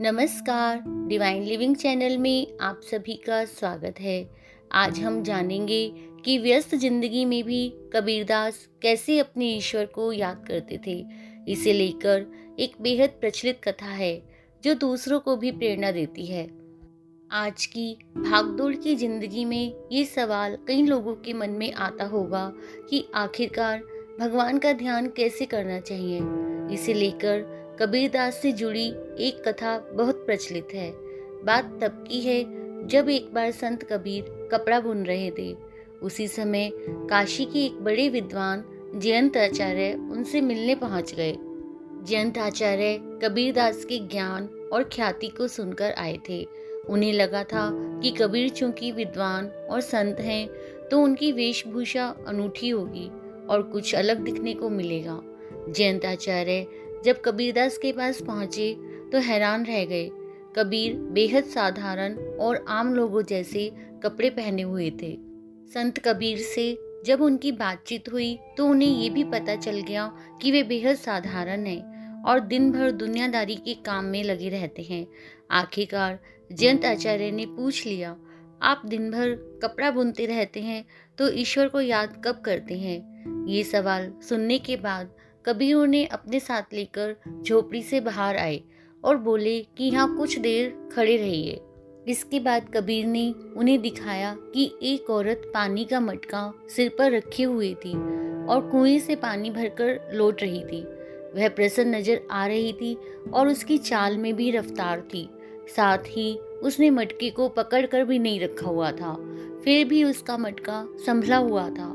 नमस्कार। Divine living channel में आप सभी का स्वागत है। आज हम जानेंगे कि व्यस्त ज़िंदगी में भी कबीरदास कैसे अपने ईश्वर को याद करते थे। इसे लेकर एक बेहद प्रचलित कथा है, जो दूसरों को भी प्रेरणा देती है। आज की भागदौड़ की ज़िंदगी में ये सवाल कई लोगों के मन में आता होगा कि आखिरकार भगवान का ध्यान कैसे करना चाहिए। इसे लेकर कबीरदास से जुड़ी एक कथा बहुत प्रचलित है। बात तब की है जब एक बार संत कबीर कपड़ा बुन रहे थे। उसी समय काशी के एक बड़े विद्वान जयंत आचार्य उनसे मिलने पहुँच गए। जयंत आचार्य कबीरदास के ज्ञान और ख्याति को सुनकर आए थे। उन्हें लगा था कि कबीर चूँकि विद्वान और संत हैं तो उनकी वेशभूषा अनूठी होगी और कुछ अलग दिखने को मिलेगा। जयंत आचार्य जब कबीरदास के पास पहुँचे तो हैरान रह गए। कबीर बेहद साधारण और आम लोगों जैसे कपड़े पहने हुए थे। संत कबीर से जब उनकी बातचीत हुई तो उन्हें ये भी पता चल गया कि वे बेहद साधारण हैं और दिन भर दुनियादारी के काम में लगे रहते हैं। आखिरकार, जयंत आचार्य ने पूछ लिया, आप दिन भर कपड़ा बुनते रहते हैं तो ईश्वर को याद कब करते हैं? ये सवाल सुनने के बाद कबीर उन्हें अपने साथ लेकर झोपड़ी से बाहर आए और बोले कि यहाँ कुछ देर खड़े रहिए। इसके बाद कबीर ने उन्हें दिखाया कि एक औरत पानी का मटका सिर पर रखे हुए थी और कुएँ से पानी भरकर लौट रही थी। वह प्रसन्न नज़र आ रही थी और उसकी चाल में भी रफ्तार थी। साथ ही उसने मटके को पकड़ कर भी नहीं रखा हुआ था, फिर भी उसका मटका संभला हुआ था।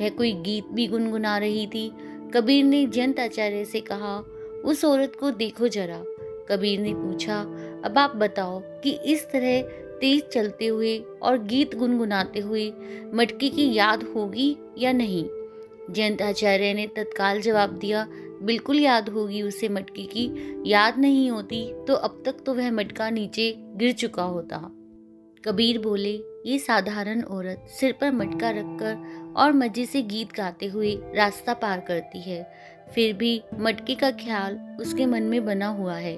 वह कोई गीत भी गुनगुना रही थी कबीर ने जयंत आचार्य से कहा, उस औरत को देखो जरा। कबीर ने पूछा, अब आप बताओ कि इस तरह तेज चलते हुए और गीत गुनगुनाते हुए मटकी की याद होगी या नहीं? जयंत आचार्य ने तत्काल जवाब दिया, बिल्कुल याद होगी उसे मटकी की। याद नहीं होती तो अब तक तो वह मटका नीचे गिर चुका होता। कबीर बोले ये साधारण औरत सिर पर मटका रखकर और मज़े से गीत गाते हुए रास्ता पार करती है। फिर भी मटके का ख्याल उसके मन में बना हुआ है।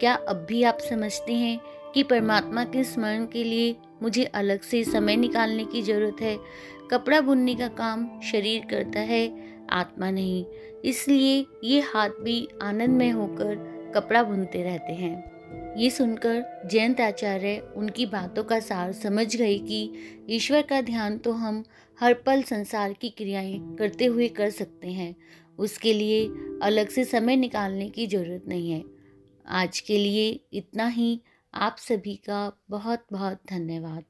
क्या अब भी आप समझते हैं कि परमात्मा के स्मरण के लिए मुझे अलग से समय निकालने की ज़रूरत है? कपड़ा बुनने का काम शरीर करता है, आत्मा नहीं। इसलिए ये हाथ भी आनंदमय होकर कपड़ा बुनते रहते हैं। ये सुनकर जयंत आचार्य उनकी बातों का सार समझ गए कि ईश्वर का ध्यान तो हम हर पल संसार की क्रियाएँ करते हुए कर सकते हैं। उसके लिए अलग से समय निकालने की ज़रूरत नहीं है। आज के लिए इतना ही। आप सभी का बहुत बहुत धन्यवाद।